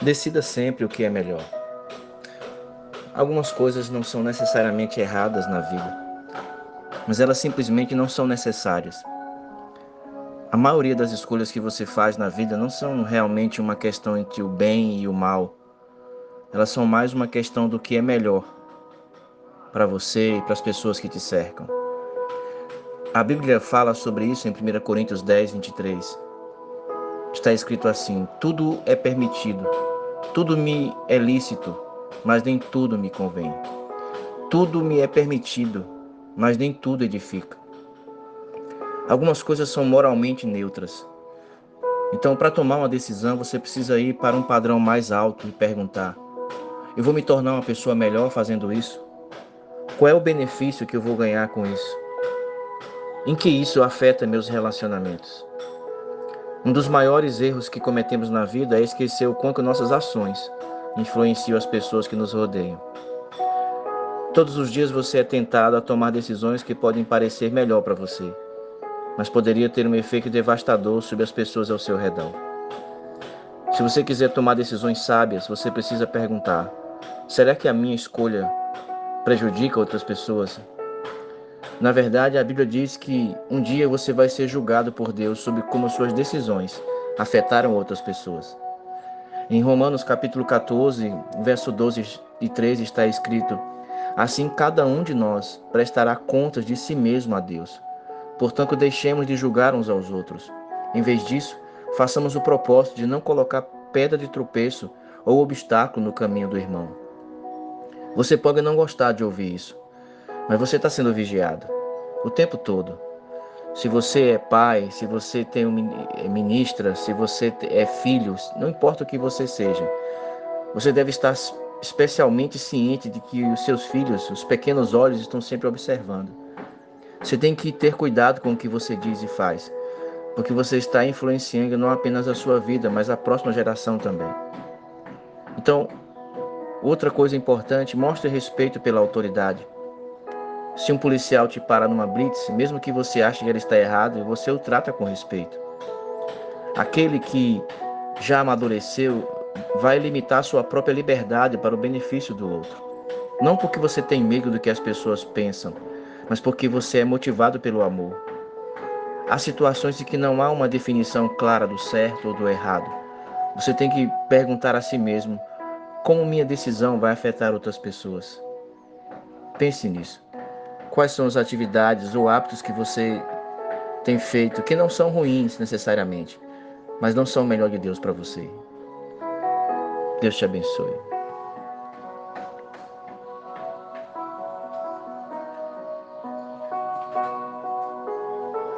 Decida sempre o que é melhor. Algumas coisas não são necessariamente erradas na vida, mas elas simplesmente não são necessárias. A maioria das escolhas que você faz na vida não são realmente uma questão entre o bem e o mal. Elas são mais uma questão do que é melhor para você e para as pessoas que te cercam. A Bíblia fala sobre isso em 1 Coríntios 10, 23. Está escrito assim: Tudo é permitido, tudo me é lícito, mas nem tudo me convém. Tudo me é permitido, mas nem tudo edifica. Algumas coisas são moralmente neutras. Então, para tomar uma decisão, você precisa ir para um padrão mais alto e perguntar: eu vou me tornar uma pessoa melhor fazendo isso? Qual é o benefício que eu vou ganhar com isso? Em que isso afeta meus relacionamentos? Um dos maiores erros que cometemos na vida é esquecer o quanto nossas ações influenciam as pessoas que nos rodeiam. Todos os dias você é tentado a tomar decisões que podem parecer melhor para você, mas poderia ter um efeito devastador sobre as pessoas ao seu redor. Se você quiser tomar decisões sábias, você precisa perguntar: será que a minha escolha prejudica outras pessoas? Na verdade, a Bíblia diz que um dia você vai ser julgado por Deus sobre como suas decisões afetaram outras pessoas. Em Romanos capítulo 14, verso 12 e 13 está escrito: Assim cada um de nós prestará contas de si mesmo a Deus. Portanto, deixemos de julgar uns aos outros. Em vez disso, façamos o propósito de não colocar pedra de tropeço ou obstáculo no caminho do irmão. Você pode não gostar de ouvir isso, mas você está sendo vigiado o tempo todo. Se você é pai, se você tem um é ministra, se você é filho, não importa o que você seja, você deve estar especialmente ciente de que os seus filhos, os pequenos olhos, estão sempre observando. Você tem que ter cuidado com o que você diz e faz, porque você está influenciando não apenas a sua vida, mas a próxima geração também. Então, outra coisa importante, mostre respeito pela autoridade. Se um policial te parar numa blitz, mesmo que você ache que ele está errado, você o trata com respeito. Aquele que já amadureceu vai limitar sua própria liberdade para o benefício do outro. Não porque você tem medo do que as pessoas pensam, mas porque você é motivado pelo amor. Há situações em que não há uma definição clara do certo ou do errado. Você tem que perguntar a si mesmo: como minha decisão vai afetar outras pessoas? Pense nisso. Quais são as atividades ou hábitos que você tem feito que não são ruins necessariamente, mas não são o melhor de Deus para você? Deus te abençoe.